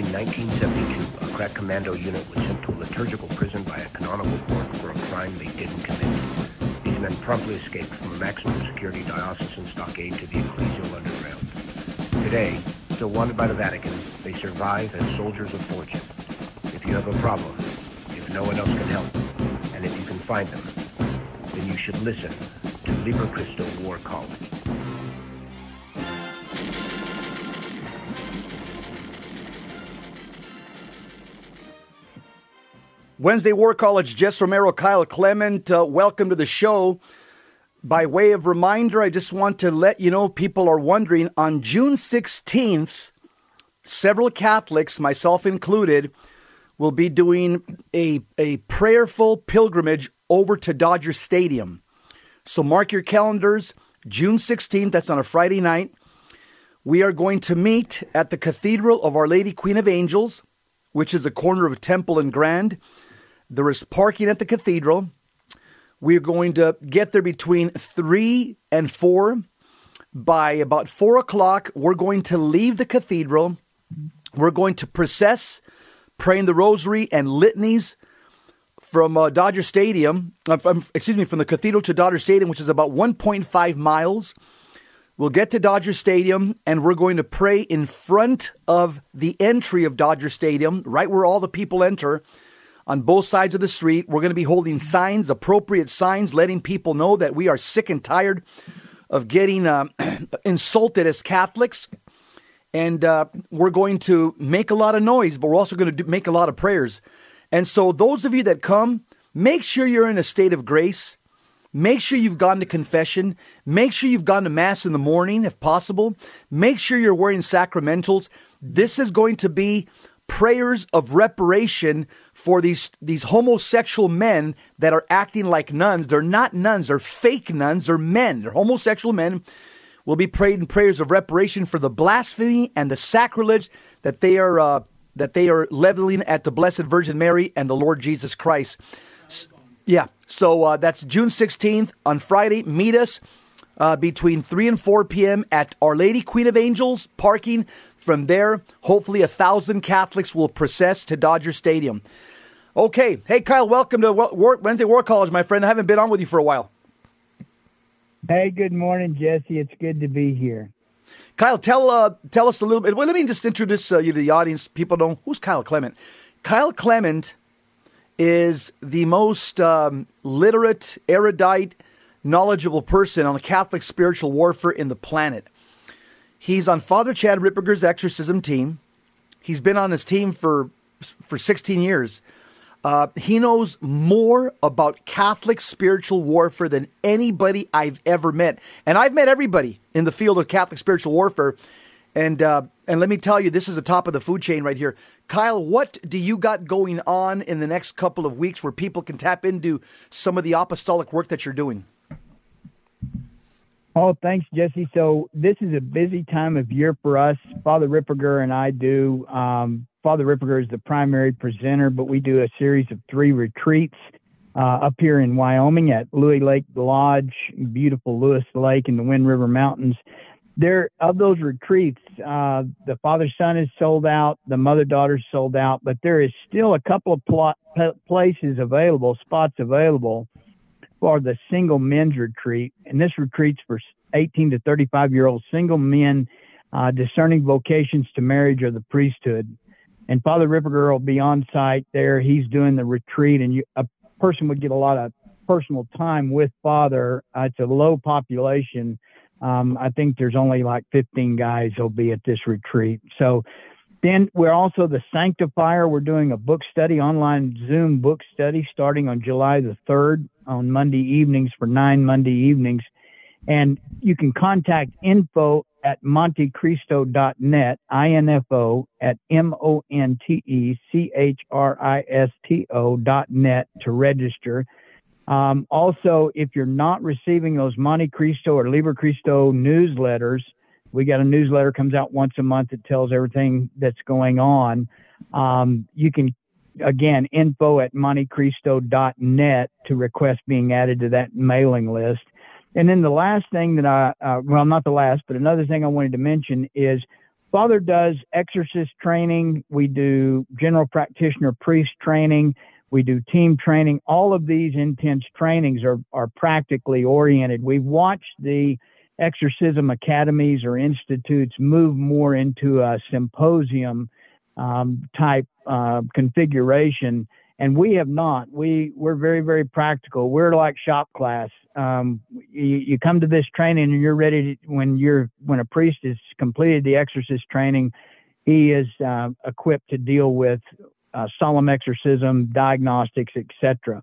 In 1972, a crack commando unit was sent to a liturgical prison by a canonical court for a crime they didn't commit. These men promptly escaped from a maximum security diocesan stockade to the ecclesial underground. Today, still wanted by the Vatican, they survive as soldiers of fortune. If you have a problem, if no one else can help, and if you can find them, then you should listen to Liber Christo War College. Wednesday War College, Jess Romero, Kyle Clement, uh, welcome to the show. By way of reminder, I just want to let you know people are wondering on June 16th, several Catholics, myself included, will be doing a, a prayerful pilgrimage over to Dodger Stadium. So mark your calendars, June 16th, that's on a Friday night. We are going to meet at the Cathedral of Our Lady Queen of Angels, which is the corner of Temple and Grand. There is parking at the cathedral. We're going to get there between 3 and 4. By about 4 o'clock, we're going to leave the cathedral. We're going to process, praying the rosary and litanies from uh, Dodger Stadium, uh, from, excuse me, from the cathedral to Dodger Stadium, which is about 1.5 miles. We'll get to Dodger Stadium and we're going to pray in front of the entry of Dodger Stadium, right where all the people enter on both sides of the street. We're going to be holding signs, appropriate signs, letting people know that we are sick and tired of getting uh, insulted as Catholics. And uh, we're going to make a lot of noise, but we're also going to do, make a lot of prayers. And so, those of you that come, make sure you're in a state of grace. Make sure you've gone to confession. Make sure you've gone to Mass in the morning, if possible. Make sure you're wearing sacramentals. This is going to be prayers of reparation for these these homosexual men that are acting like nuns. They're not nuns, they're fake nuns, they're men. They're homosexual men. Will be prayed in prayers of reparation for the blasphemy and the sacrilege that they are uh, that they are leveling at the Blessed Virgin Mary and the Lord Jesus Christ. yeah, so uh, that's June 16th on Friday. Meet us uh, between 3 and 4 p.m. at Our Lady Queen of Angels parking. From there, hopefully, a thousand Catholics will process to Dodger Stadium. Okay. Hey, Kyle, welcome to Wednesday War College, my friend. I haven't been on with you for a while. Hey, good morning, Jesse. It's good to be here. Kyle, tell uh, tell us a little bit. Well, let me just introduce uh, you to the audience. People know who's Kyle Clement. Kyle Clement is the most um, literate, erudite, knowledgeable person on Catholic spiritual warfare in the planet. He's on Father Chad Ripperger's exorcism team. He's been on his team for for 16 years. Uh, he knows more about Catholic spiritual warfare than anybody I've ever met, and I've met everybody in the field of Catholic spiritual warfare. And uh, and let me tell you, this is the top of the food chain right here. Kyle, what do you got going on in the next couple of weeks where people can tap into some of the apostolic work that you're doing? Oh, thanks, Jesse. So this is a busy time of year for us. Father Ripperger and I do. Um, Father Ripperger is the primary presenter, but we do a series of three retreats uh, up here in Wyoming at Louis Lake Lodge, beautiful Louis Lake in the Wind River Mountains. There of those retreats, uh, the father son is sold out, the mother daughter is sold out, but there is still a couple of pl- places available, spots available for the single men's retreat, and this retreat's for 18 to 35 year old single men uh, discerning vocations to marriage or the priesthood. And Father Ripperger will be on site there. He's doing the retreat, and you, a person would get a lot of personal time with Father. Uh, it's a low population. Um, I think there's only like 15 guys who'll be at this retreat. So then we're also the Sanctifier. We're doing a book study, online Zoom book study starting on July the 3rd on Monday evenings for nine Monday evenings. And you can contact info at montechristo.net, I-N-F-O at M-O-N-T-E-C-H-R-I-S-T-O dot net to register. Um, also, if you're not receiving those Monte Christo or Liber Christo newsletters, we got a newsletter comes out once a month that tells everything that's going on. Um, you can again info at montechristo.net to request being added to that mailing list. And then the last thing that I, uh, well, not the last, but another thing I wanted to mention is Father does exorcist training. We do general practitioner priest training. We do team training. All of these intense trainings are, are practically oriented. We've watched the exorcism academies or institutes move more into a symposium um, type uh, configuration and we have not. We we're very very practical. We're like shop class. Um, you, you, come to this training and you're ready to, when you're when a priest has completed the exorcist training, he is uh, equipped to deal with uh, solemn exorcism, diagnostics, etc.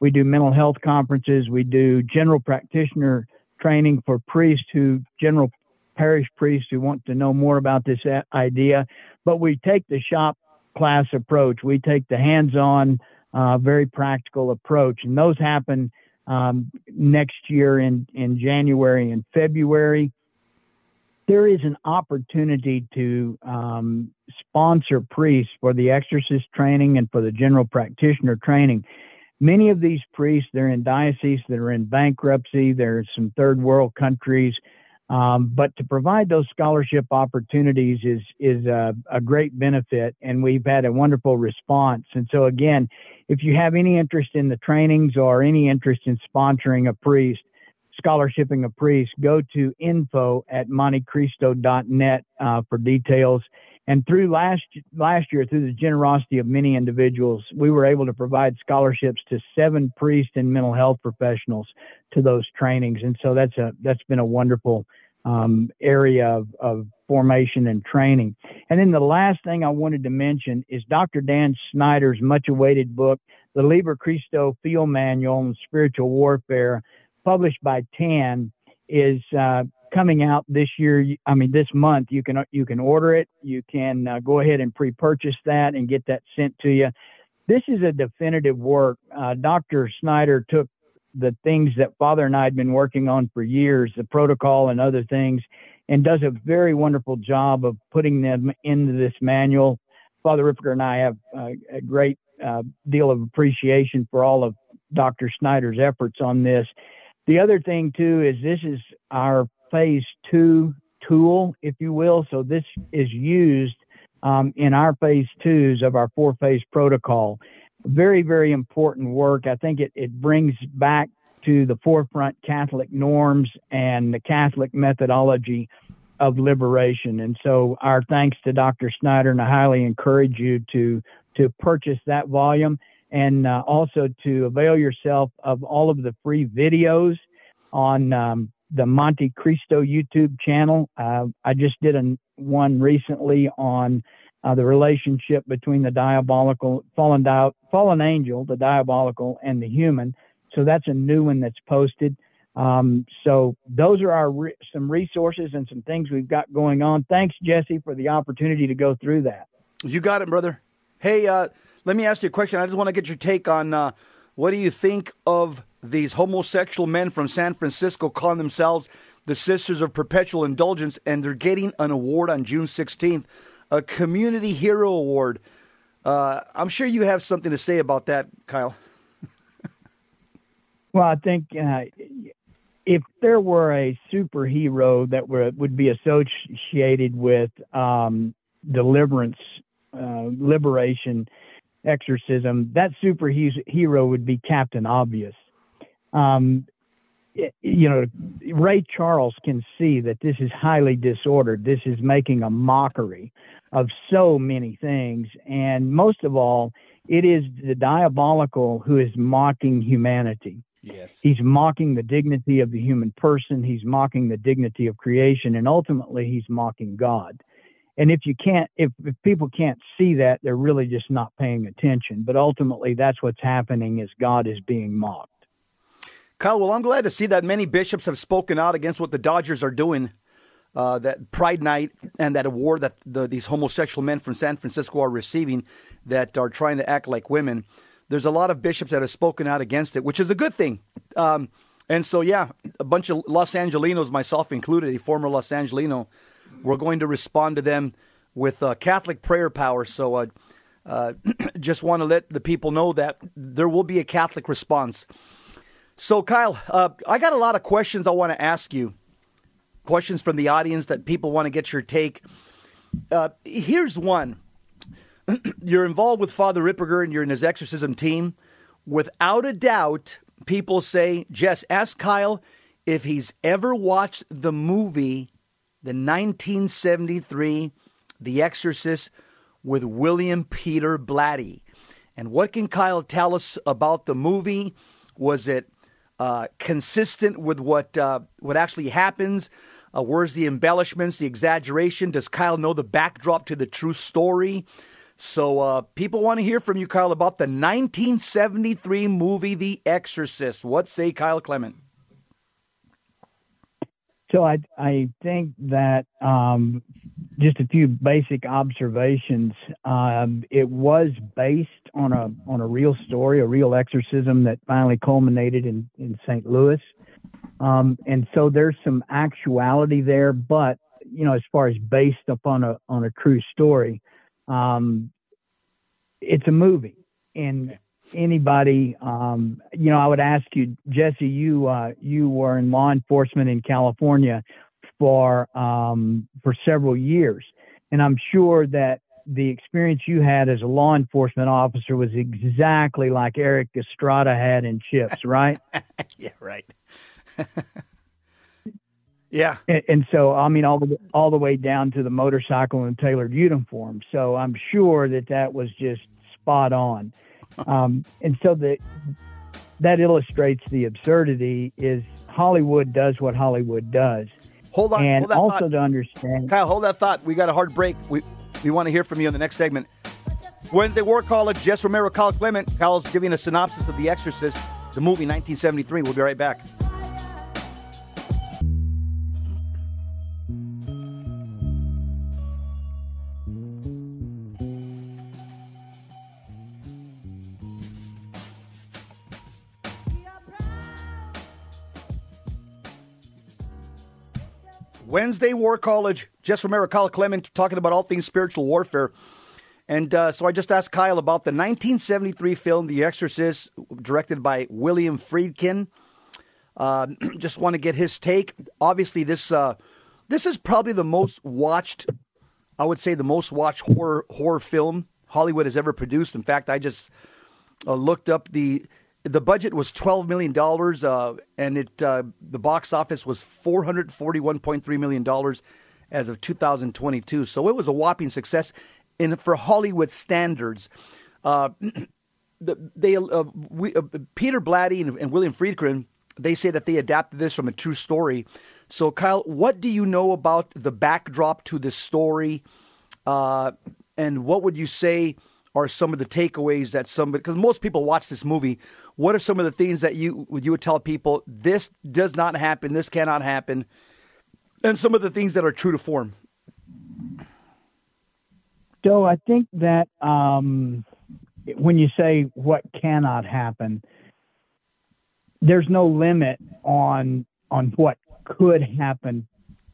We do mental health conferences. We do general practitioner training for priests who general parish priests who want to know more about this idea. But we take the shop class approach. We take the hands-on, uh, very practical approach, and those happen um, next year in in January and February. There is an opportunity to um, sponsor priests for the exorcist training and for the general practitioner training. Many of these priests, they're in dioceses that are in bankruptcy. There's some third world countries um, but to provide those scholarship opportunities is is a, a, great benefit, and we've had a wonderful response. And so again, if you have any interest in the trainings or any interest in sponsoring a priest, scholarshiping a priest, go to info at montechristo.net uh, for details. And through last last year, through the generosity of many individuals, we were able to provide scholarships to seven priests and mental health professionals to those trainings. And so that's a that's been a wonderful um, area of, of formation and training. And then the last thing I wanted to mention is Dr. Dan Snyder's much awaited book, The Liber Christo Field Manual on Spiritual Warfare, published by TAN, is uh, coming out this year. I mean, this month. You can you can order it. You can uh, go ahead and pre-purchase that and get that sent to you. This is a definitive work. Uh, Dr. Snyder took the things that Father and I had been working on for years, the protocol and other things, and does a very wonderful job of putting them into this manual. Father Ripperger and I have uh, a great uh, deal of appreciation for all of Dr. Snyder's efforts on this. The other thing too is this is our phase two tool, if you will. So this is used um, in our phase twos of our four phase protocol very, very important work. I think it, it brings back to the forefront Catholic norms and the Catholic methodology of liberation. And so our thanks to Dr. Snyder, and I highly encourage you to to purchase that volume and uh, also to avail yourself of all of the free videos on um, the Monte Christo YouTube channel. Uh, I just did a, one recently on uh, the relationship between the diabolical fallen di- fallen angel, the diabolical, and the human. So that's a new one that's posted. Um, so those are our re- some resources and some things we've got going on. Thanks, Jesse, for the opportunity to go through that. You got it, brother. Hey, uh, let me ask you a question. I just want to get your take on uh, what do you think of these homosexual men from San Francisco calling themselves the Sisters of Perpetual Indulgence, and they're getting an award on June 16th a Community Hero Award. Uh, I'm sure you have something to say about that, Kyle. well, I think uh, if there were a superhero that were, would be associated with um, deliverance, uh, liberation, exorcism, that superhero would be Captain Obvious. Um, you know, Ray Charles can see that this is highly disordered. This is making a mockery of so many things. And most of all, it is the diabolical who is mocking humanity. Yes. He's mocking the dignity of the human person. He's mocking the dignity of creation. And ultimately, he's mocking God. And if you can't, if, if people can't see that, they're really just not paying attention. But ultimately, that's what's happening is God is being mocked. Kyle, well, I'm glad to see that many bishops have spoken out against what the Dodgers are doing. Uh, that Pride Night and that award that the, these homosexual men from San Francisco are receiving that are trying to act like women. There's a lot of bishops that have spoken out against it, which is a good thing. Um, and so, yeah, a bunch of Los Angelinos, myself included, a former Los Angelino, we're going to respond to them with uh, Catholic prayer power. So, uh, uh just want to let the people know that there will be a Catholic response. So, Kyle, uh, I got a lot of questions I want to ask you. Questions from the audience that people want to get your take. Uh, here's one. you're involved with Father Ripperger and you're in his exorcism team. Without a doubt, people say, Jess, ask Kyle if he's ever watched the movie, the 1973 The Exorcist with William Peter Blatty. And what can Kyle tell us about the movie? Was it uh, consistent with what uh, what actually happens? Uh, where's the embellishments, the exaggeration? Does Kyle know the backdrop to the true story? So uh, people want to hear from you, Kyle, about the 1973 movie The Exorcist. What say Kyle Clement? So I I think that um, just a few basic observations. Um, it was based on a on a real story, a real exorcism that finally culminated in in St. Louis, um, and so there's some actuality there. But you know, as far as based upon a on a true story, um, it's a movie, and anybody, um, you know, I would ask you, Jesse, you uh, you were in law enforcement in California for um, for several years, and I'm sure that the experience you had as a law enforcement officer was exactly like Erik Estrada had in Chips, right? yeah, right. yeah. And, and, so, I mean, all the all the way down to the motorcycle and tailored uniform. So I'm sure that that was just spot on. Um, and so the that illustrates the absurdity is Hollywood does what Hollywood does. Hold on, and hold also thought. to understand. Kyle, hold that thought. We got a hard break. We we want to hear from you in the next segment. Wednesday War College, Jess Romero, Kyle Clement. Kyle's giving a synopsis of The Exorcist, the movie 1973. We'll be right back. Wednesday War College, Jess Romero, Kyle Clement, talking about all things spiritual warfare. And uh, so I just asked Kyle about the 1973 film The Exorcist, directed by William Friedkin. Uh, just want to get his take. Obviously, this uh, this is probably the most watched, I would say, the most watched horror horror film Hollywood has ever produced. In fact, I just uh, looked up the the budget was twelve million dollars, uh, and it uh, the box office was four hundred forty one point three million dollars as of 2022. So it was a whopping success in for Hollywood standards. Uh, the, they uh, we, uh, Peter Blatty and, and, William Friedkin they say that they adapted this from a true story. So Kyle, what do you know about the backdrop to this story, uh, and what would you say? Are some of the takeaways that some because most people watch this movie. What are some of the things that you you would tell people this does not happen, this cannot happen, and some of the things that are true to form? So I think that um, when you say what cannot happen, there's no limit on on what could happen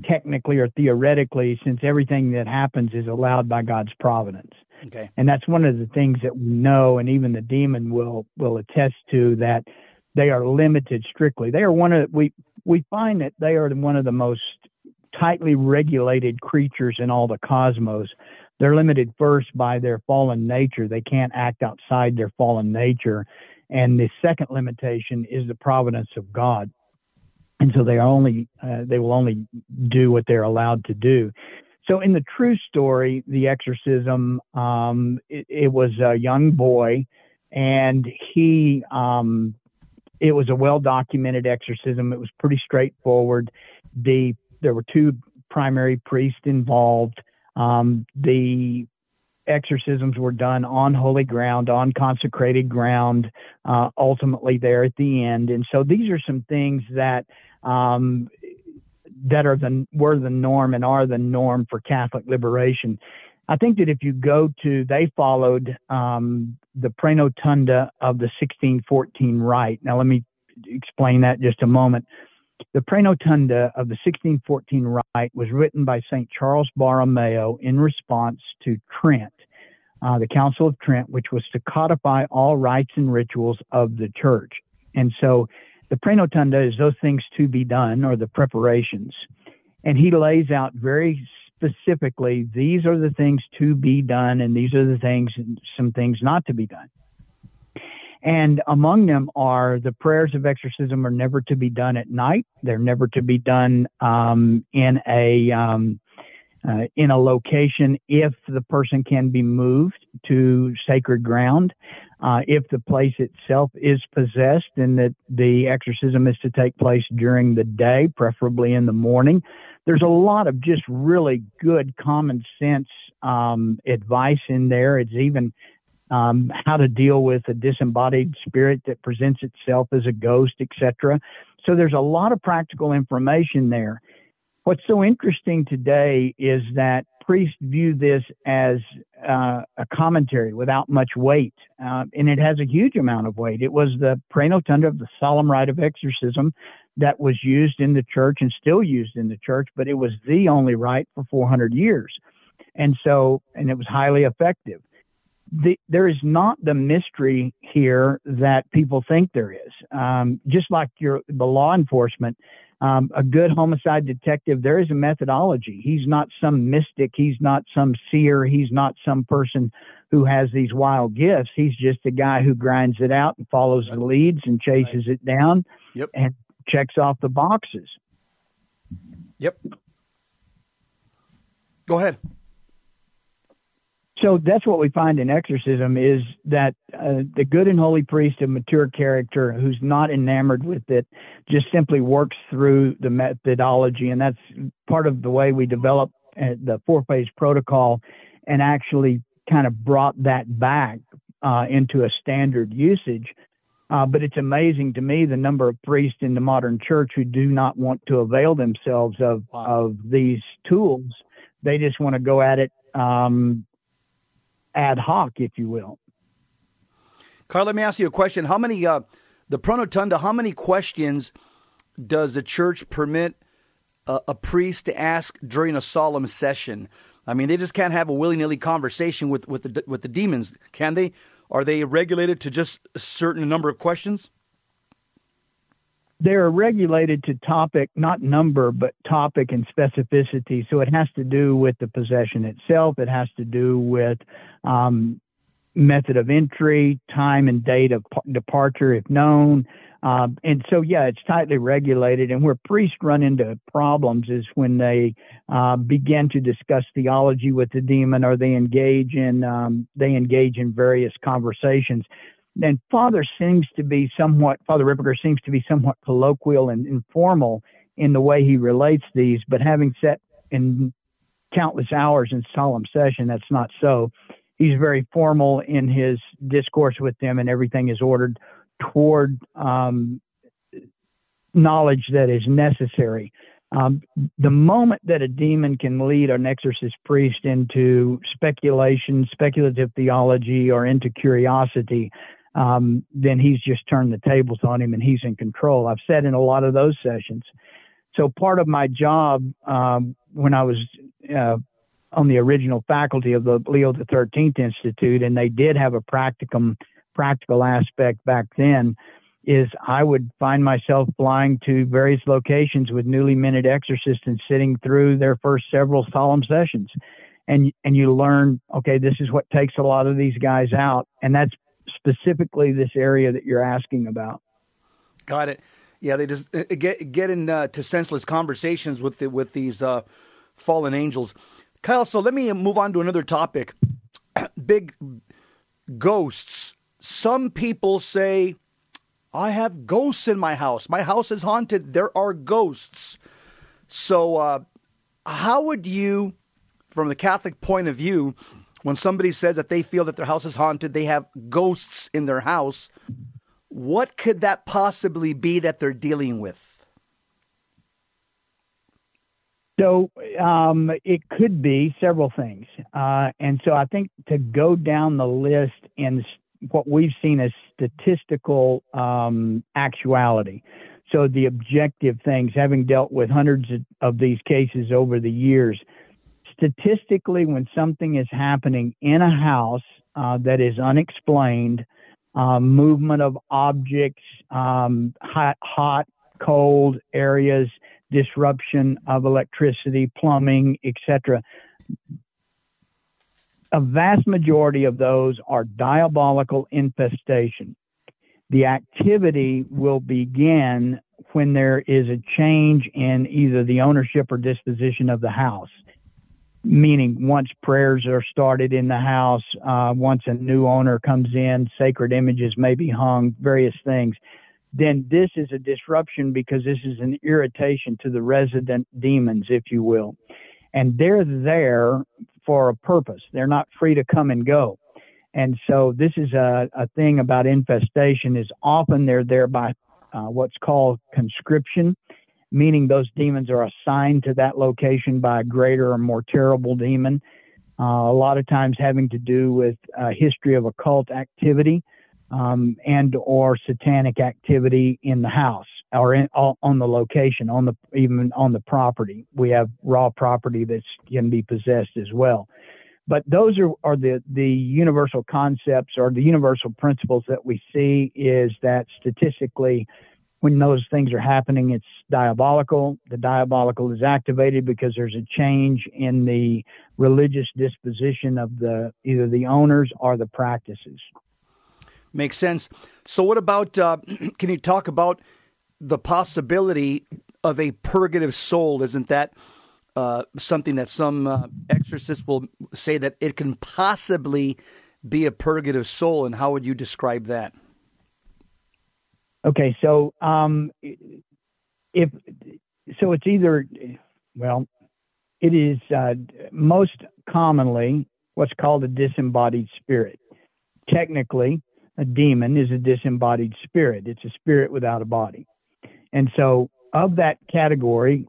technically or theoretically, since everything that happens is allowed by God's providence. Okay. And that's one of the things that we know, and even the demon will will attest to that they are limited strictly. They are one of we we find that they are one of the most tightly regulated creatures in all the cosmos. They're limited first by their fallen nature. They can't act outside their fallen nature. And the second limitation is the providence of God. And so they are only uh, they will only do what they're allowed to do. So in the true story, the exorcism, um, it, it, was a young boy, and he, um, it was a well documented exorcism. It was pretty straightforward. The there were two primary priests involved. Um, the exorcisms were done on holy ground, on consecrated ground, uh, ultimately there at the end. And so these are some things that um, that are the were the norm and are the norm for Catholic liberation. I think that if you go to, they followed um, the Praenotanda of the 1614 Rite. Now, let me explain that just a moment. The Praenotanda of the 1614 Rite was written by St. Charles Borromeo in response to Trent, uh, the Council of Trent, which was to codify all rites and rituals of the church. And so the praenotanda is those things to be done or the preparations. And he lays out very specifically, these are the things to be done, and these are the things, some things not to be done. And among them are the prayers of exorcism are never to be done at night. They're never to be done um, in a um, uh, in a location if the person can be moved to sacred ground. Uh, if the place itself is possessed, and that the exorcism is to take place during the day, preferably in the morning. There's a lot of just really good common sense um, advice in there. It's even um, how to deal with a disembodied spirit that presents itself as a ghost, etc. So there's a lot of practical information there. What's so interesting today is that priests view this as uh, a commentary without much weight, uh, and it has a huge amount of weight. It was the prae of the solemn rite of exorcism that was used in the church and still used in the church, but it was the only rite for 400 years. And so, and it was highly effective the, there is not the mystery here that people think there is. Um, just like your the law enforcement, um, a good homicide detective, there is a methodology. He's not some mystic. He's not some seer. He's not some person who has these wild gifts. He's just a guy who grinds it out and follows the leads and chases it down yep. and checks off the boxes. Yep. Go ahead so that's what we find in exorcism is that uh, the good and holy priest of mature character who's not enamored with it just simply works through the methodology and that's part of the way we develop uh, the four phase protocol and actually kind of brought that back uh, into a standard usage uh, but it's amazing to me the number of priests in the modern church who do not want to avail themselves of wow. of these tools. They just want to go at it um, ad hoc, if you will. Carl, let me ask you a question. How many, uh, the praenotanda, how many questions does the church permit a, a priest to ask during a solemn session? I mean, they just can't have a willy nilly conversation with, with, the, with the demons, can they? Are they regulated to just a certain number of questions? They're regulated to topic, not number, but topic and specificity. So it has to do with the possession itself. It has to do with um, method of entry, time and date of departure, if known. Uh, and so, yeah, it's tightly regulated. And where priests run into problems is when they uh, begin to discuss theology with the demon, or they engage in um, they engage in various conversations and Father seems to be somewhat, Father Ripperger seems to be somewhat colloquial and informal in the way he relates these, but having sat in countless hours in solemn session, that's not so. He's very formal in his discourse with them, and everything is ordered toward um, knowledge that is necessary. Um, the moment that a demon can lead an exorcist priest into speculation, speculative theology, or into curiosity, um, then he's just turned the tables on him and he's in control. I've said in a lot of those sessions. So part of my job um, when I was uh, on the original faculty of the Leo the Thirteenth Institute, and they did have a practicum practical aspect back then, is I would find myself flying to various locations with newly minted exorcists and sitting through their first several solemn sessions. And, and you learn, okay, this is what takes a lot of these guys out. And that's specifically this area that you're asking about. Got it. Yeah, they just uh, get get into uh, senseless conversations with the, with these uh, fallen angels. Kyle, so let me move on to another topic. Big ghosts. Some people say, "I have ghosts in my house. My house is haunted. There are ghosts." So, uh, how would you, from the Catholic point of view, when somebody says that they feel that their house is haunted, they have ghosts in their house, what could that possibly be that they're dealing with? So um, it could be several things. Uh, and so I think to go down the list in what we've seen as statistical um, actuality. So the objective things, having dealt with hundreds of these cases over the years, statistically, when something is happening in a house uh, that is unexplained, uh, movement of objects, um, hot, hot, cold areas, disruption of electricity, plumbing, etc. A vast majority of those are diabolical infestation. The activity will begin when there is a change in either the ownership or disposition of the house meaning once prayers are started in the house, uh, once a new owner comes in, sacred images may be hung, various things, then this is a disruption because this is an irritation to the resident demons, if you will. And they're there for a purpose. They're not free to come and go. And so this is a, a thing about infestation is often they're there by uh, what's called conscription meaning those demons are assigned to that location by a greater or more terrible demon. Uh, a lot of times having to do with a history of occult activity um, and or satanic activity in the house or in, on the location, on the even on the property. We have raw property that can be possessed as well. But those are, are the, the universal concepts or the universal principles that we see is that statistically when those things are happening, it's diabolical. The diabolical is activated because there's a change in the religious disposition of the either the owners or the practices. Makes sense. So, what about? Uh, can you talk about the possibility of a purgative soul? Isn't that uh, something that some uh, exorcists will say that it can possibly be a purgative soul? And how would you describe that? Okay, so um, if so, it's either well, it is uh, most commonly what's called a disembodied spirit. Technically, a demon is a disembodied spirit. It's a spirit without a body, and so of that category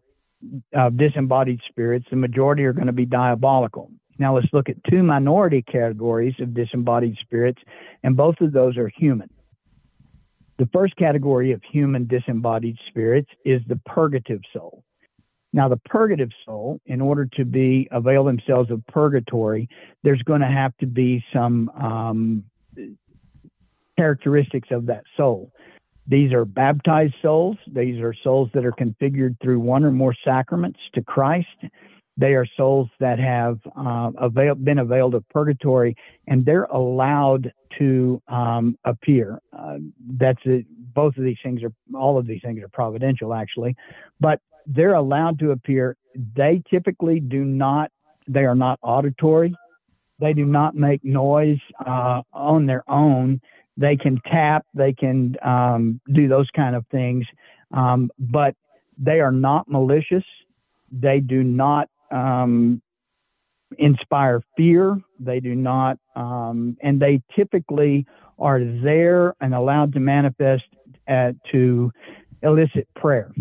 of disembodied spirits, the majority are going to be diabolical. Now let's look at two minority categories of disembodied spirits, and both of those are human. The first category of human disembodied spirits is the purgative soul. Now, the purgative soul, in order to be avail themselves of purgatory, there's going to have to be some um, characteristics of that soul. These are baptized souls. These are souls that are configured through one or more sacraments to Christ. They are souls that have uh, avail- been availed of purgatory, and they're allowed to um, appear. Uh, that's a, both of these things are all of these things are providential, actually, but they're allowed to appear. They typically do not. They are not auditory. They do not make noise uh, on their own. They can tap. They can um, do those kind of things, um, but they are not malicious. They do not um, inspire fear. They do not, um, and they typically are there and allowed to manifest at, to elicit prayer.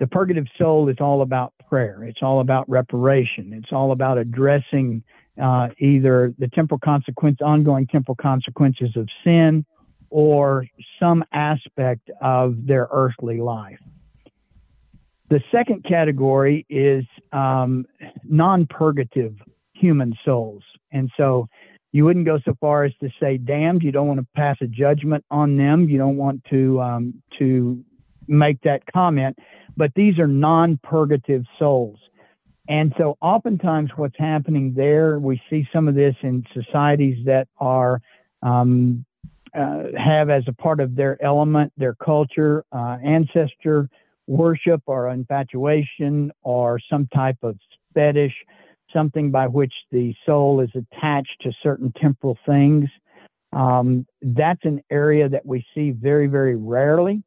The purgative soul is all about prayer. It's all about reparation. It's all about addressing uh, either the temporal consequence, ongoing temporal consequences of sin, or some aspect of their earthly life. The second category is um, non purgative human souls. And so you wouldn't go so far as to say damned. You don't want to pass a judgment on them. You don't want to um, to make that comment. But these are non-purgative souls, and so oftentimes what's happening there, we see some of this in societies that are um, uh, have as a part of their element, their culture, uh, ancestor worship or infatuation or some type of fetish, something by which the soul is attached to certain temporal things. Um, that's an area that we see very, very rarely.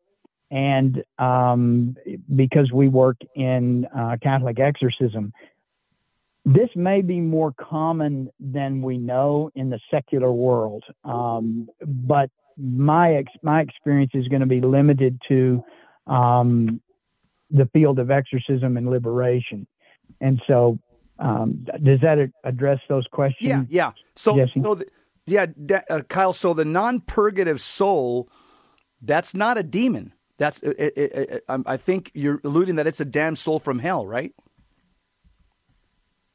And um, because we work in uh, Catholic exorcism, this may be more common than we know in the secular world. Um, but my ex- my experience is going to be limited to um, the field of exorcism and liberation. And so, um, does that address those questions? Yeah, yeah. So, so the, yeah, uh, Kyle. So the non-purgative soul, that's not a demon. That's it, it, it, I think you're alluding that it's a damned soul from hell, right?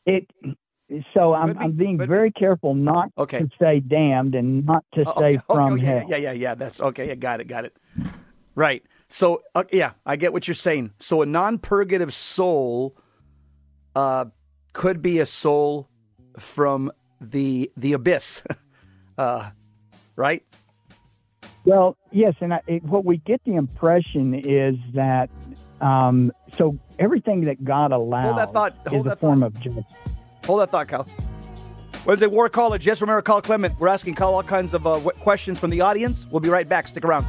It. So I'm, I'm being very careful not okay. to say damned and not to oh, say okay, from okay, hell. Yeah, yeah, yeah. That's okay. I got it. Got it. Right. So uh, yeah, I get what you're saying. So a non-purgative soul uh, could be a soul from the the abyss, uh, right? Well, yes, and I, it, what we get the impression is that um, so everything that God allows hold that thought, hold is that a form thought. of justice. Hold that thought, Kyle. Wednesday War College, Jess Romero, Kyle Clement. We're asking Kyle all kinds of uh, questions from the audience. We'll be right back. Stick around.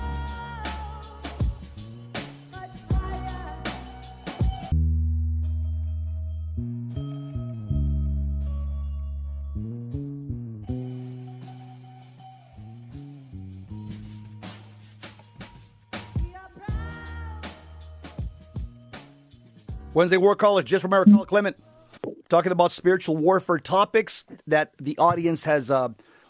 Wednesday War College, Jess Romero, Kyle Clement talking about spiritual warfare topics that the audience has uh,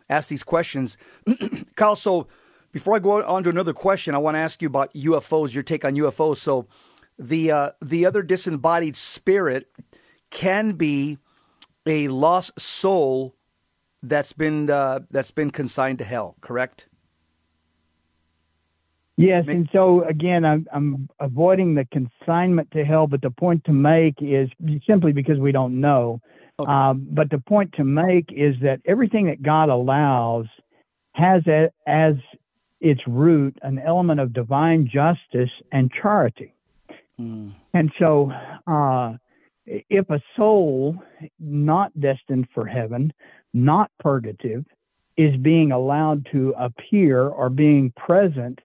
asked these questions. Kyle, so before I go on to another question, I want to ask you about UFOs, your take on UFOs. So the uh, the other disembodied spirit can be a lost soul that's been uh, that's been consigned to hell, correct? Yes, and so again, I'm, I'm avoiding the consignment to hell, but the point to make is simply because we don't know. Okay. Um, but the point to make is that everything that God allows has a, as its root an element of divine justice and charity. Mm. And so, uh, if a soul not destined for heaven, not purgative, is being allowed to appear or being present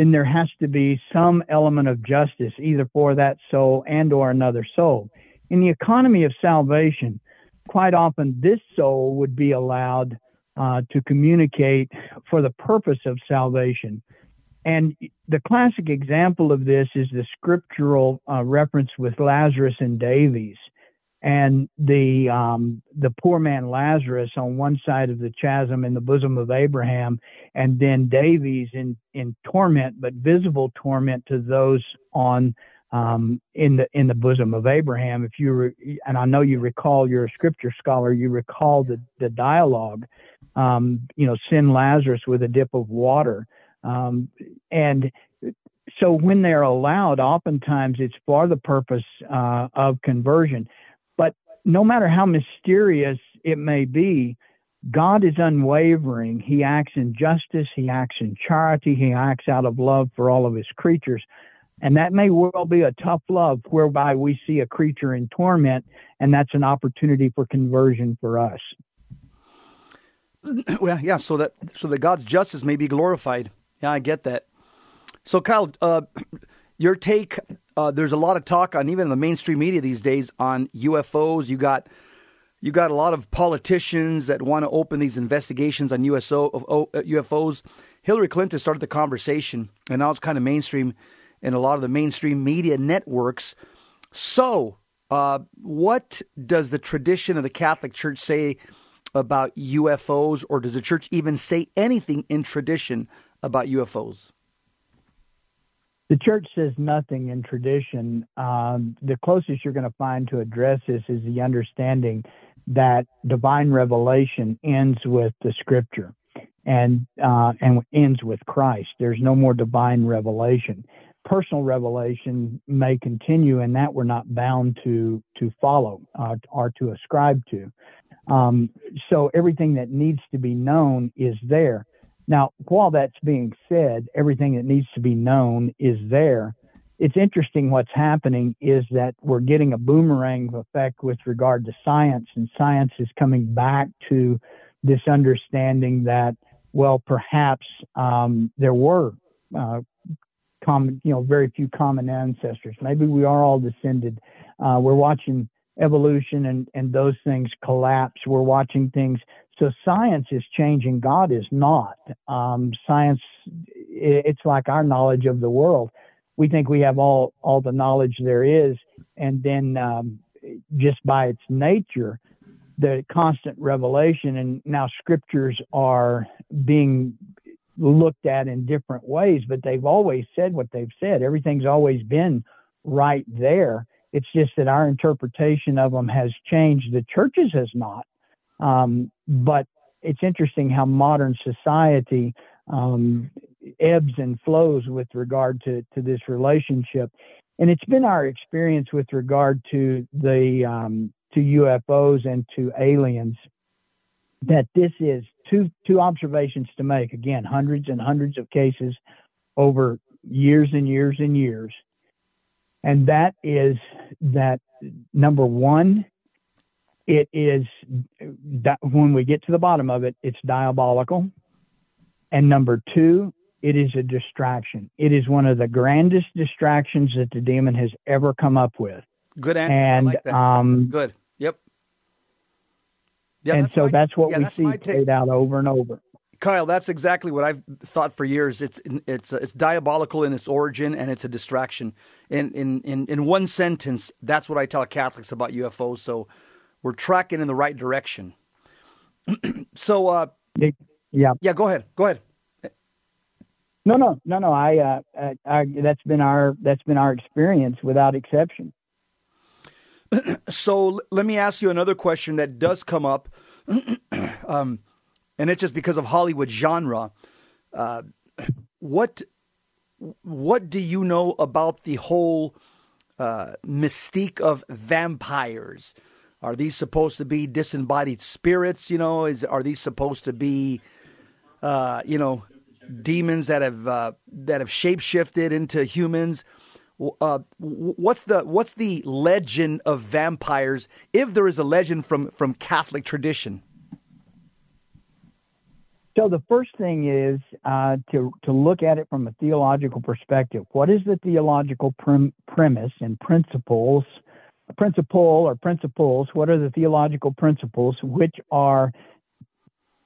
then there has to be some element of justice either for that soul and or another soul. In the economy of salvation, quite often this soul would be allowed uh, to communicate for the purpose of salvation. And the classic example of this is the scriptural uh, reference with Lazarus and Dives and the um, the poor man Lazarus on one side of the chasm in the bosom of Abraham, and then Dives in in torment, but visible torment to those on um, in the in the bosom of Abraham. If you re- and I know you recall, you're a scripture scholar, you recall the the dialogue. Um, you know, send Lazarus with a dip of water, um, and so when they're allowed, oftentimes it's for the purpose uh, of conversion no matter how mysterious it may be, God is unwavering. He acts in justice, He acts in charity, He acts out of love for all of His creatures. And that may well be a tough love whereby we see a creature in torment, and that's an opportunity for conversion for us. Well, yeah, so that so that God's justice may be glorified. Yeah, I get that. So, Kyle, uh, your take uh, there's a lot of talk on even the mainstream media these days on UFOs. You got you got a lot of politicians that want to open these investigations on USO UFOs. Uh, Hillary Clinton started the conversation, and now it's kind of mainstream in a lot of the mainstream media networks. So, uh, what does the tradition of the Catholic Church say about UFOs, or does the church even say anything in tradition about UFOs? The church says nothing in tradition. Um, the closest you're going to find to address this is the understanding that divine revelation ends with the scripture and uh, and ends with Christ. There's no more divine revelation. Personal revelation may continue, and that we're not bound to to follow uh, or to ascribe to. Um, so everything that needs to be known is there. Now, while that's being said, everything that needs to be known is there. It's interesting what's happening is that we're getting a boomerang effect with regard to science, and science is coming back to this understanding that, well, perhaps um, there were uh, common, you know, very few common ancestors. Maybe we are all descended. Uh, we're watching evolution and, and those things collapse. We're watching things so science is changing. God is not. Um, science, it's like our knowledge of the world. We think we have all all the knowledge there is, and then um, just by its nature, the constant revelation and now scriptures are being looked at in different ways, but they've always said what they've said. Everything's always been right there. It's just that our interpretation of them has changed. The churches has not. Um, but it's interesting how modern society um, ebbs and flows with regard to to this relationship, and it's been our experience with regard to the um, to UFOs and to aliens that this is two two observations to make. Again, hundreds and hundreds of cases over years and years and years, and that is that number one, it is that when we get to the bottom of it, it's diabolical. And number two, it is a distraction. It is one of the grandest distractions that the demon has ever come up with. Good answer. And like um, good. Yep. Yeah, and that's so my- that's what yeah, we that's see played out over and over. Kyle, that's exactly what I've thought for years. It's it's it's diabolical in its origin, and it's a distraction. In in in in one sentence, that's what I tell Catholics about UFOs. So we're tracking in the right direction. so uh, yeah. yeah, go ahead, go ahead. No, no, no, no. I, uh, I, I, that's been our that's been our experience without exception. So l- let me ask you another question that does come up, um, and it's just because of Hollywood genre. Uh, what what do you know about the whole uh, mystique of vampires? Are these supposed to be disembodied spirits? You know, is are these supposed to be, uh, you know, demons that have uh, that have shapeshifted into humans? uh, what's the what's the legend of vampires, if there is a legend from from Catholic tradition? So the first thing is uh, to to look at it from a theological perspective. What is the theological prim- premise and principles? Principle or principles. What are the theological principles which are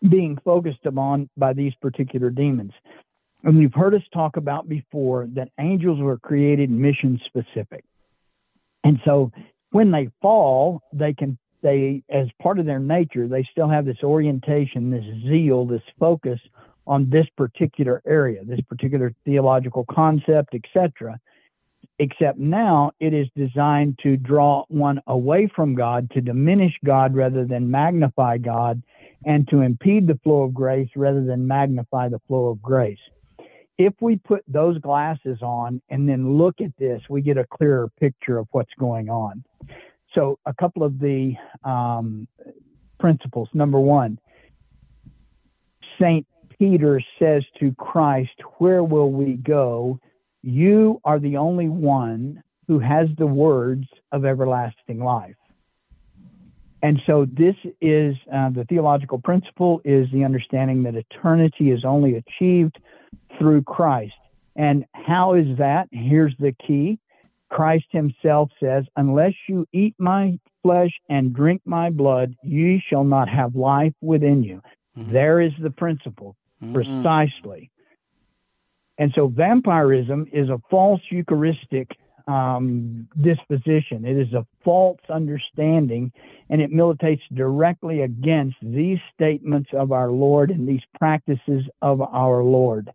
being focused upon by these particular demons? And you've heard us talk about before that angels were created mission specific. And so when they fall, they can, they, as part of their nature, they still have this orientation, this zeal, this focus on this particular area, this particular theological concept, etc. Except now it is designed to draw one away from God, to diminish God rather than magnify God, and to impede the flow of grace rather than magnify the flow of grace if we put those glasses on and then look at this, we get a clearer picture of what's going on. So, a couple of the um, principles. Number one, St. Peter says to Christ, Where will we go? You are the only one who has the words of everlasting life. And so, this is uh, the theological principle is the understanding that eternity is only achieved through Christ. And how is that? Here's the key. Christ himself says, Unless you eat my flesh and drink my blood, ye shall not have life within you. There is the principle, precisely. And so vampirism is a false Eucharistic um, disposition. It is a false understanding, and it militates directly against these statements of our Lord and these practices of our Lord.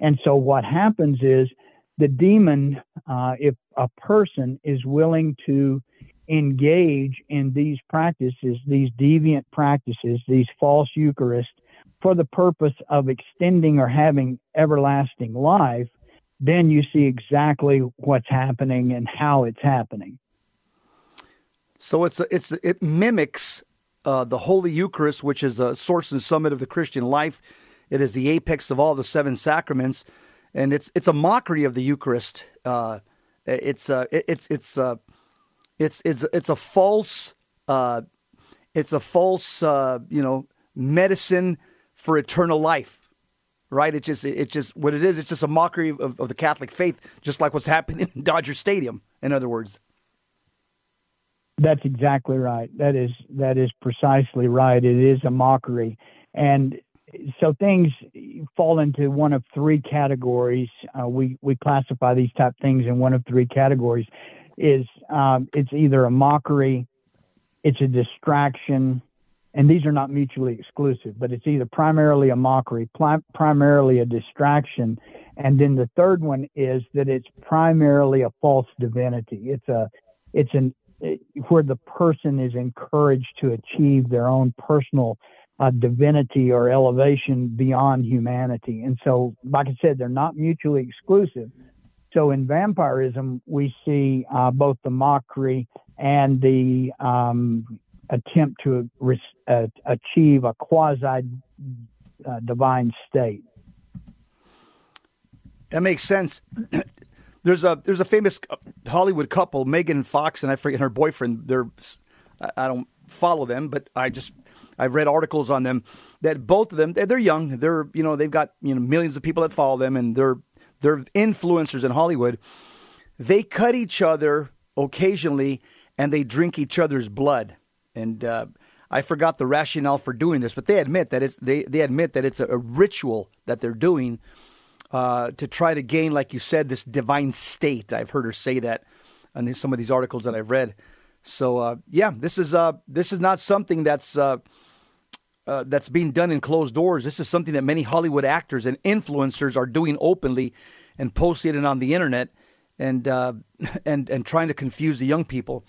And so what happens is the demon, uh, if a person is willing to engage in these practices, these deviant practices, these false Eucharists, for the purpose of extending or having everlasting life, then you see exactly what's happening and how it's happening. So it's it's it mimics uh, the Holy Eucharist, which is the source and summit of the Christian life. It is the apex of all the seven sacraments, and it's it's a mockery of the Eucharist. Uh, it's uh, it- it's it's uh, it's it's it's a false uh, it's a false uh, you know medicine for eternal life, right? It's just it's just what it is. It's just a mockery of, of the Catholic faith, just like what's happening in Dodger Stadium. In other words. That's exactly right. That is that is precisely right. It is a mockery, and so things fall into one of three categories. Uh, we we classify these type things in one of three categories. Is um, it's either a mockery, it's a distraction, and these are not mutually exclusive. But it's either primarily a mockery, pli- primarily a distraction, and then the third one is that it's primarily a false divinity. It's a it's an it- where the person is encouraged to achieve their own personal uh, divinity or elevation beyond humanity. And so, like I said, they're not mutually exclusive. So in vampirism, we see uh, both the mockery and the um, attempt to re- uh, achieve a quasi uh, divine state. That makes sense. there's a there's a famous Hollywood couple, Megan Fox and I forget her boyfriend. They're I don't follow them, but I just I've read articles on them that both of them they're young. They're you know they've got you know millions of people that follow them, and they're they're influencers in Hollywood. They cut each other occasionally, and they drink each other's blood. And uh, I forgot the rationale for doing this, but they admit that it's they, they admit that it's a, ritual that they're doing uh, to try to gain, like you said, this divine state. I've heard her say that in some of these articles that I've read. So uh, yeah, this is uh, this is not something that's uh, uh, that's being done in closed doors. This is something that many Hollywood actors and influencers are doing openly and posting it on the internet and uh, and and trying to confuse the young people.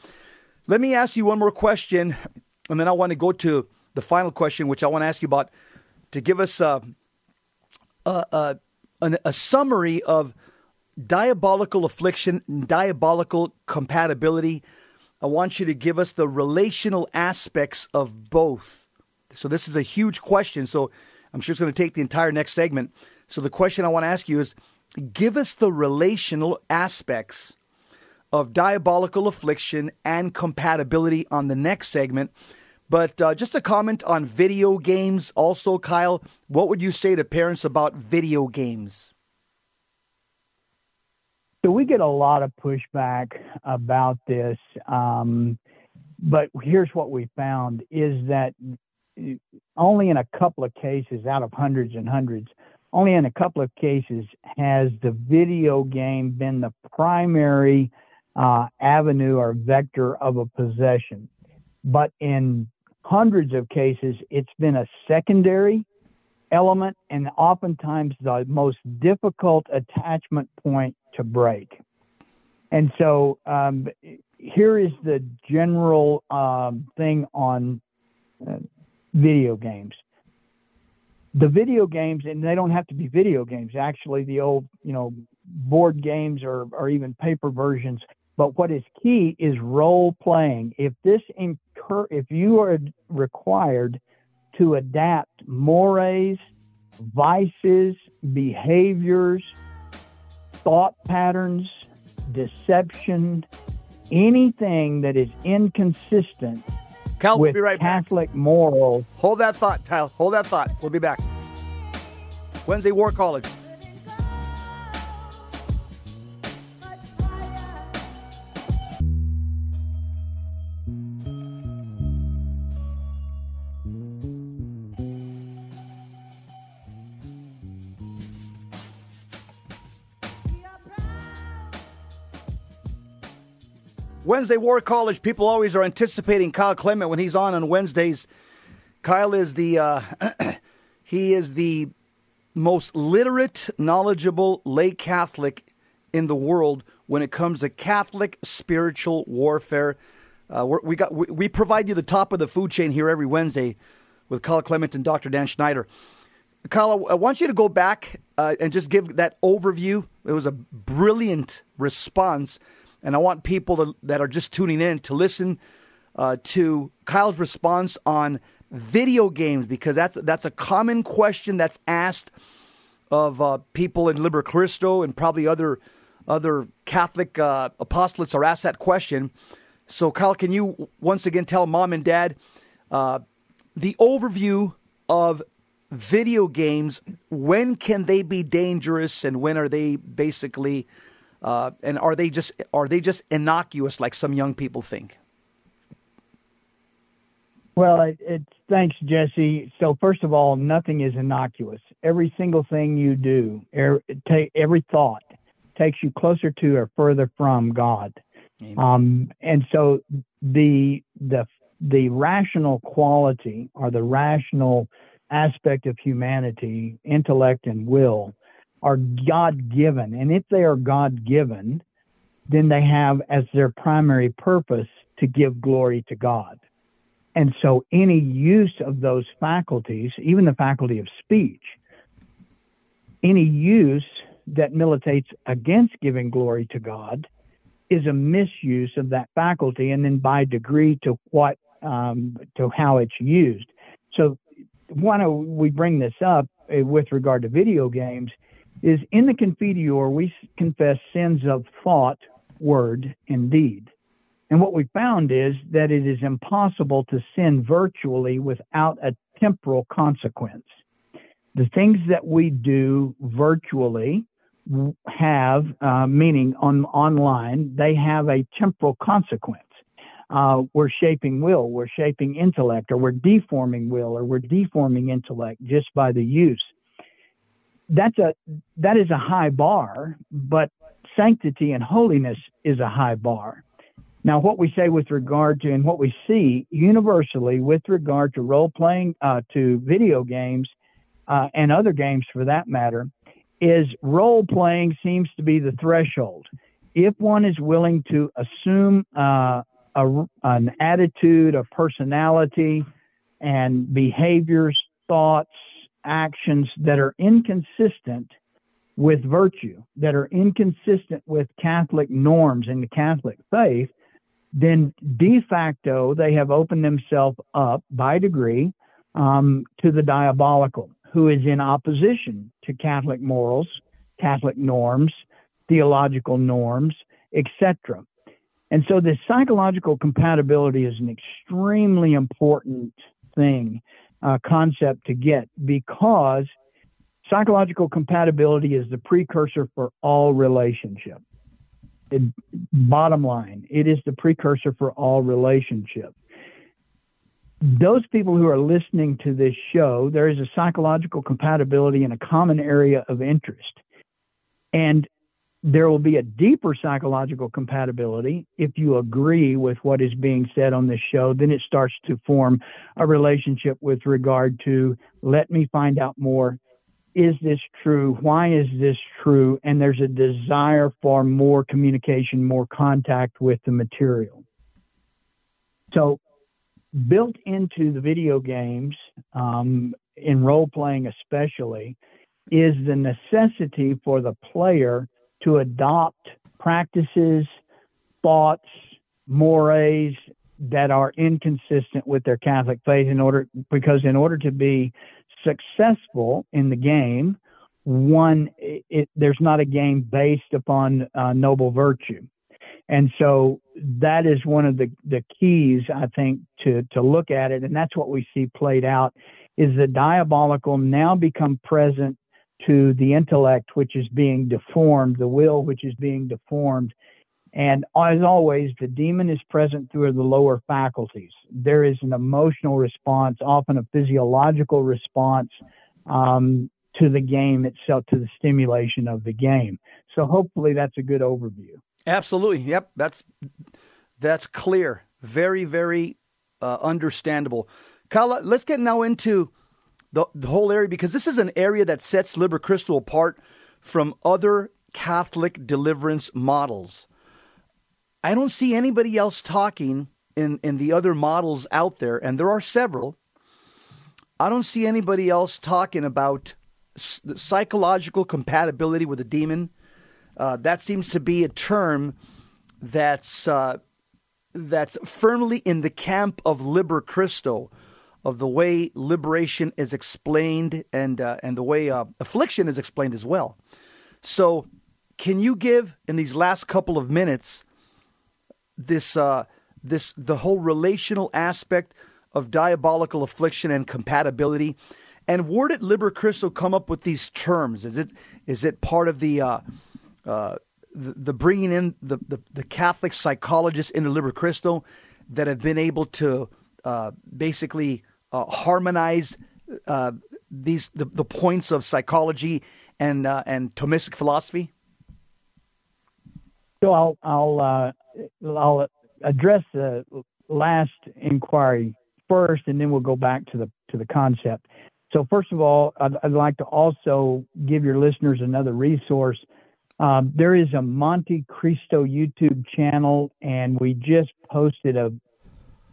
Let me ask you one more question, and then I want to go to the final question, which I want to ask you about to give us a, a, a, a summary of diabolical affliction, and diabolical compatibility. I want you to give us the relational aspects of both. So, this is a huge question. So, I'm sure it's going to take the entire next segment. So, the question I want to ask you is give us the relational aspects of diabolical affliction and compatibility on the next segment. But uh, just a comment on video games, also, Kyle. What would you say to parents about video games? So we get a lot of pushback about this, um, but here's what we found: is that only in a couple of cases, out of hundreds and hundreds, only in a couple of cases has the video game been the primary uh, avenue or vector of a possession. But in hundreds of cases, it's been a secondary element and oftentimes the most difficult attachment point to break. And so um, here is the general um, thing on uh, video games the video games, and they don't have to be video games. Actually, the old, you know, board games or, or even paper versions. But what is key is role playing. If this incur, if you are required to adapt mores, vices, behaviors, thought patterns, deception, anything that is inconsistent Cal, with we'll be right Catholic back. morals. Hold that thought, Kyle. Hold that thought. We'll be back. Wednesday War College. Wednesday War College. People always are anticipating Kyle Clement when he's on on Wednesdays. Kyle is the uh, he is the most literate, knowledgeable lay Catholic in the world when it comes to Catholic spiritual warfare. Uh, we got we, we, provide you the top of the food chain here every Wednesday with Kyle Clement and Dr. Dan Schneider. Kyle, I want you to go back uh, and just give that overview. It was a brilliant response and I want people to, that are just tuning in to listen uh, to Kyle's response on video games because that's that's a common question that's asked of uh, people in Liber Christo and probably other other Catholic uh, apostolates are asked that question. So, Kyle, can you once again tell mom and dad uh, the overview of video games? When can they be dangerous, and when are they basically uh, and are they just are they just innocuous like some young people think? Well, it, it's thanks, Jesse. So first of all, nothing is innocuous. Every single thing you do, er, every, every thought, takes you closer to or further from God. Um, and so the the the rational quality or the rational aspect of humanity, intellect and will, are God given. And if they are God given, then they have as their primary purpose to give glory to God. And so any use of those faculties, even the faculty of speech, any use that militates against giving glory to God is a misuse of that faculty, and then by degree to what um, to how it's used. So, why don't we bring this up uh, with regard to video games? Is in the Confiteor we confess sins of thought, word, and deed. And what we found is that it is impossible to sin virtually without a temporal consequence. The things that we do virtually have, uh, meaning on online, they have a temporal consequence. Uh, we're shaping will, we're shaping intellect, or we're deforming will, or we're deforming intellect just by the use. That's a that is a high bar, but sanctity and holiness is a high bar. Now, what we say with regard to and what we see universally with regard to role playing, uh, to video games, uh, and other games for that matter, is role playing seems to be the threshold. If one is willing to assume uh, a, an attitude, a personality, and behaviors, thoughts, actions that are inconsistent with virtue, that are inconsistent with Catholic norms and the Catholic faith, then de facto they have opened themselves up by degree um, to the diabolical who is in opposition to Catholic morals, Catholic norms, theological norms, etc. And so this psychological compatibility is an extremely important thing, uh, concept to get because psychological compatibility is the precursor for all relationship. It, bottom line, it is the precursor for all relationship those people who are listening to this show, there is a psychological compatibility and a common area of interest. And there will be a deeper psychological compatibility if you agree with what is being said on this show. Then it starts to form a relationship with regard to let me find out more. Is this true? Why is this true? And there's a desire for more communication, more contact with the material. So built into the video games, um, in role playing especially, is the necessity for the player to adopt practices, thoughts, mores that are inconsistent with their Catholic faith in order because in order to be successful in the game, one it, there's not a game based upon uh, noble virtue. And so that is one of the, the keys, I think, to, to look at it. And that's what we see played out is the diabolical now become present to the intellect, which is being deformed, the will, which is being deformed. And as always, the demon is present through the lower faculties. There is an emotional response, often a physiological response um, to the game itself, to the stimulation of the game. So hopefully that's a good overview. Absolutely. Yep. That's that's clear. Very, very uh, understandable. Kyle, let's get now into the, the whole area because this is an area that sets Liber Christo apart from other Catholic deliverance models. I don't see anybody else talking in, in the other models out there, and there are several. I don't see anybody else talking about psychological compatibility with a demon uh, that seems to be a term that's uh, that's firmly in the camp of Liber Christo, of the way liberation is explained and uh, and the way uh, affliction is explained as well. So, can you give in these last couple of minutes this uh, this the whole relational aspect of diabolical affliction and compatibility? And where did Liber Christo come up with these terms? Is it is it part of the uh, uh, the, bringing in the, the, the, Catholic psychologists into Liber Christo that have been able to uh, basically uh, harmonize uh, these the, the points of psychology and uh, and Thomistic philosophy? So I'll I'll uh, I'll address the last inquiry first, and then we'll go back to the to the concept. So first of all, I'd, I'd like to also give your listeners another resource um, there is a Monte Christo YouTube channel, and we just posted a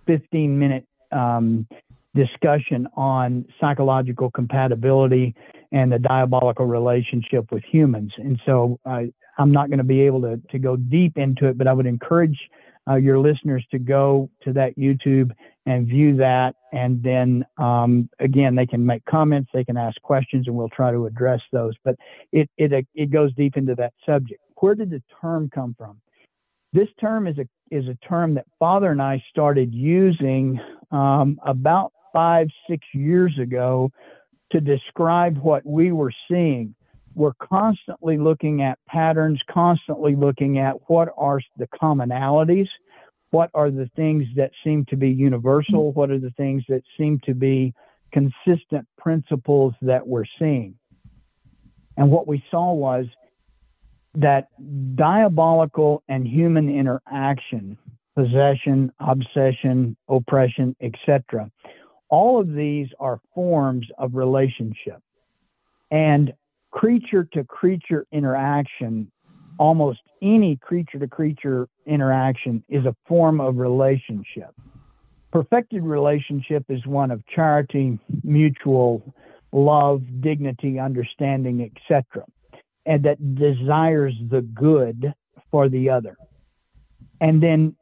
15 minute um, discussion on psychological compatibility and the diabolical relationship with humans. And so uh, I'm not going to be able to, to go deep into it, but I would encourage uh, your listeners to go to that YouTube and view that. And then um, again, they can make comments, they can ask questions, and we'll try to address those. But it, it, it goes deep into that subject. Where did the term come from? This term is a is a term that Father and I started using um, about five six years ago to describe what we were seeing. We're constantly looking at patterns, constantly looking at what are the commonalities, what are the things that seem to be universal, mm-hmm. what are the things that seem to be consistent principles that we're seeing. And what we saw was that diabolical and human interaction, possession, obsession, oppression, etc., all of these are forms of relationship. And creature to creature interaction, almost any creature to creature interaction, is a form of relationship. Perfected relationship is one of charity, mutual love, dignity, understanding, etc and that desires the good for the other. And then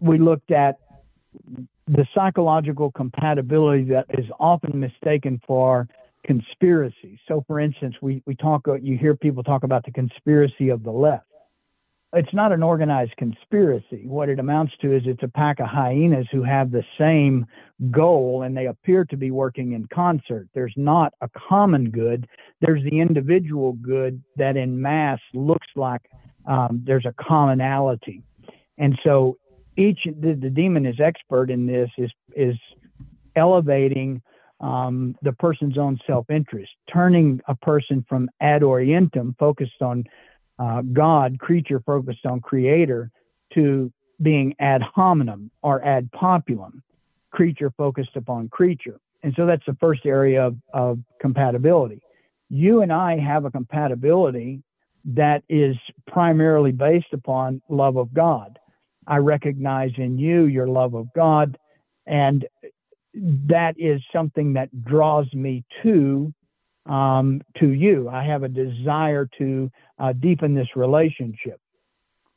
we looked at the psychological compatibility that is often mistaken for conspiracy. So, for instance, we, we talk, you hear people talk about the conspiracy of the left it's not an organized conspiracy. What it amounts to is it's a pack of hyenas who have the same goal and they appear to be working in concert. There's not a common good. There's the individual good that in mass looks like um, there's a commonality. And so each, the, the, demon is expert in this, is, is elevating um, the person's own self interest, turning a person from ad orientem, focused on uh, God, creature focused on creator, to being ad hominem or ad populum, creature focused upon creature. And so that's the first area of, of compatibility. You and I have a compatibility that is primarily based upon love of God. I recognize in you your love of God, and that is something that draws me to um, to you. I have a desire to uh, deepen this relationship,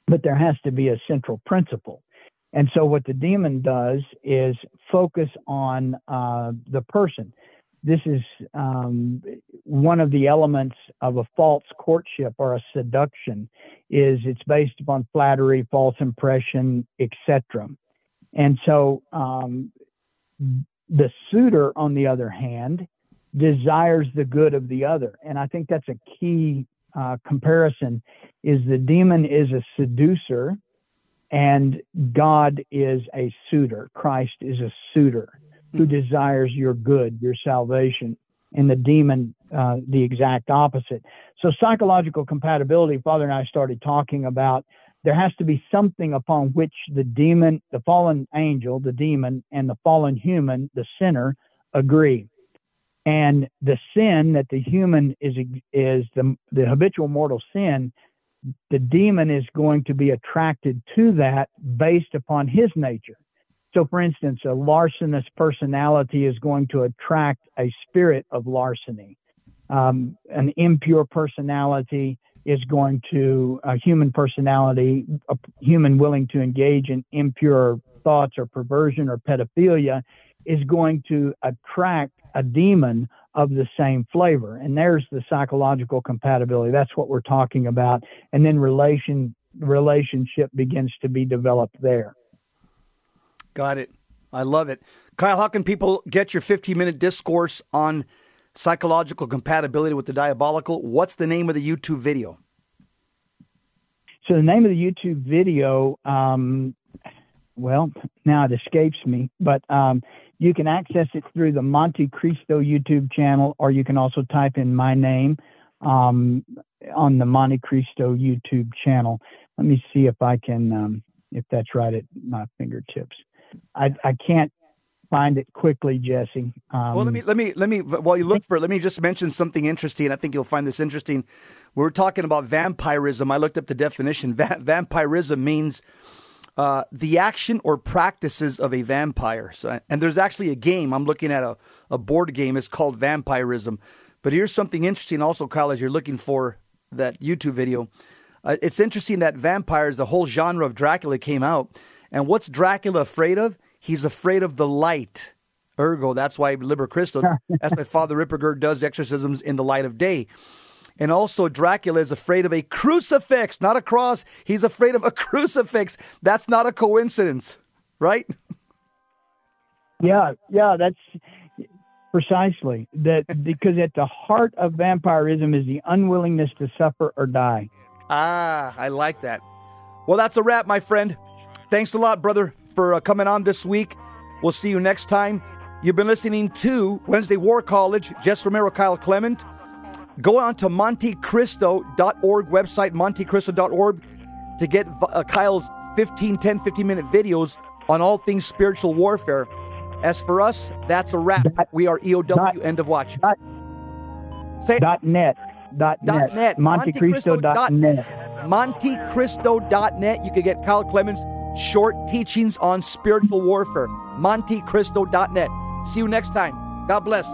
but there has to be a central principle. And so, what the demon does is focus on uh, the person. This is um, one of the elements of a false courtship or a seduction. Is it's based upon flattery, false impression, etc. And so, um, the suitor, on the other hand, desires the good of the other. And I think that's a key uh, comparison is the demon is a seducer and God is a suitor. Christ is a suitor who desires your good, your salvation. And the demon, uh, the exact opposite. So, psychological compatibility, Father and I started talking about there has to be something upon which the demon, the fallen angel, the demon, and the fallen human, the sinner, agree and the sin that the human is is the the habitual mortal sin the demon is going to be attracted to that based upon his nature so for instance a larcenous personality is going to attract a spirit of larceny um, an impure personality is going to a human personality a human willing to engage in impure thoughts or perversion or pedophilia is going to attract a demon of the same flavor. And there's the psychological compatibility. That's what we're talking about. And then relation relationship begins to be developed there. Got it. I love it. Kyle, how can people get your 15 minute discourse on psychological compatibility with the diabolical? What's the name of the YouTube video? So the name of the YouTube video, um, well, now it escapes me, but um, you can access it through the Monte Christo YouTube channel, or you can also type in my name um, on the Monte Christo YouTube channel. Let me see if I can, um, if that's right at my fingertips. I, I can't find it quickly, Jesse. Um, well, let me let me let me while you look for it, let me just mention something interesting. I think you'll find this interesting. We are talking about vampirism. I looked up the definition. Va- vampirism means uh, the action or practices of a vampire. So, and there's actually a game. I'm looking at a, a board game. It's called Vampirism. But here's something interesting also, Kyle, as you're looking for that YouTube video. Uh, it's interesting that vampires, the whole genre of Dracula came out. And what's Dracula afraid of? He's afraid of the light. Ergo, that's why Liber Christo, that's why Father Ripperger does exorcisms in the light of day. And also, Dracula is afraid of a crucifix, not a cross. He's afraid of a crucifix. That's not a coincidence, right? Yeah, yeah, that's precisely that because at the heart of vampirism is the unwillingness to suffer or die. Ah, I like that. Well, that's a wrap, my friend. Thanks a lot, brother, for uh, coming on this week. We'll see you next time. You've been listening to Wednesday War College, Jess Romero, Kyle Clement. Go on to montechristo.org website, montechristo.org, to get uh, Kyle's 15, 10, 15 minute videos on all things spiritual warfare. As for us, that's a wrap. Dot, we are EOW, dot, end of watch. Dot, Say dot net. Dot, net. net. Montechristo.net. Montechristo.net. You can get Kyle Clements' short teachings on spiritual warfare. Montechristo.net. See you next time. God bless.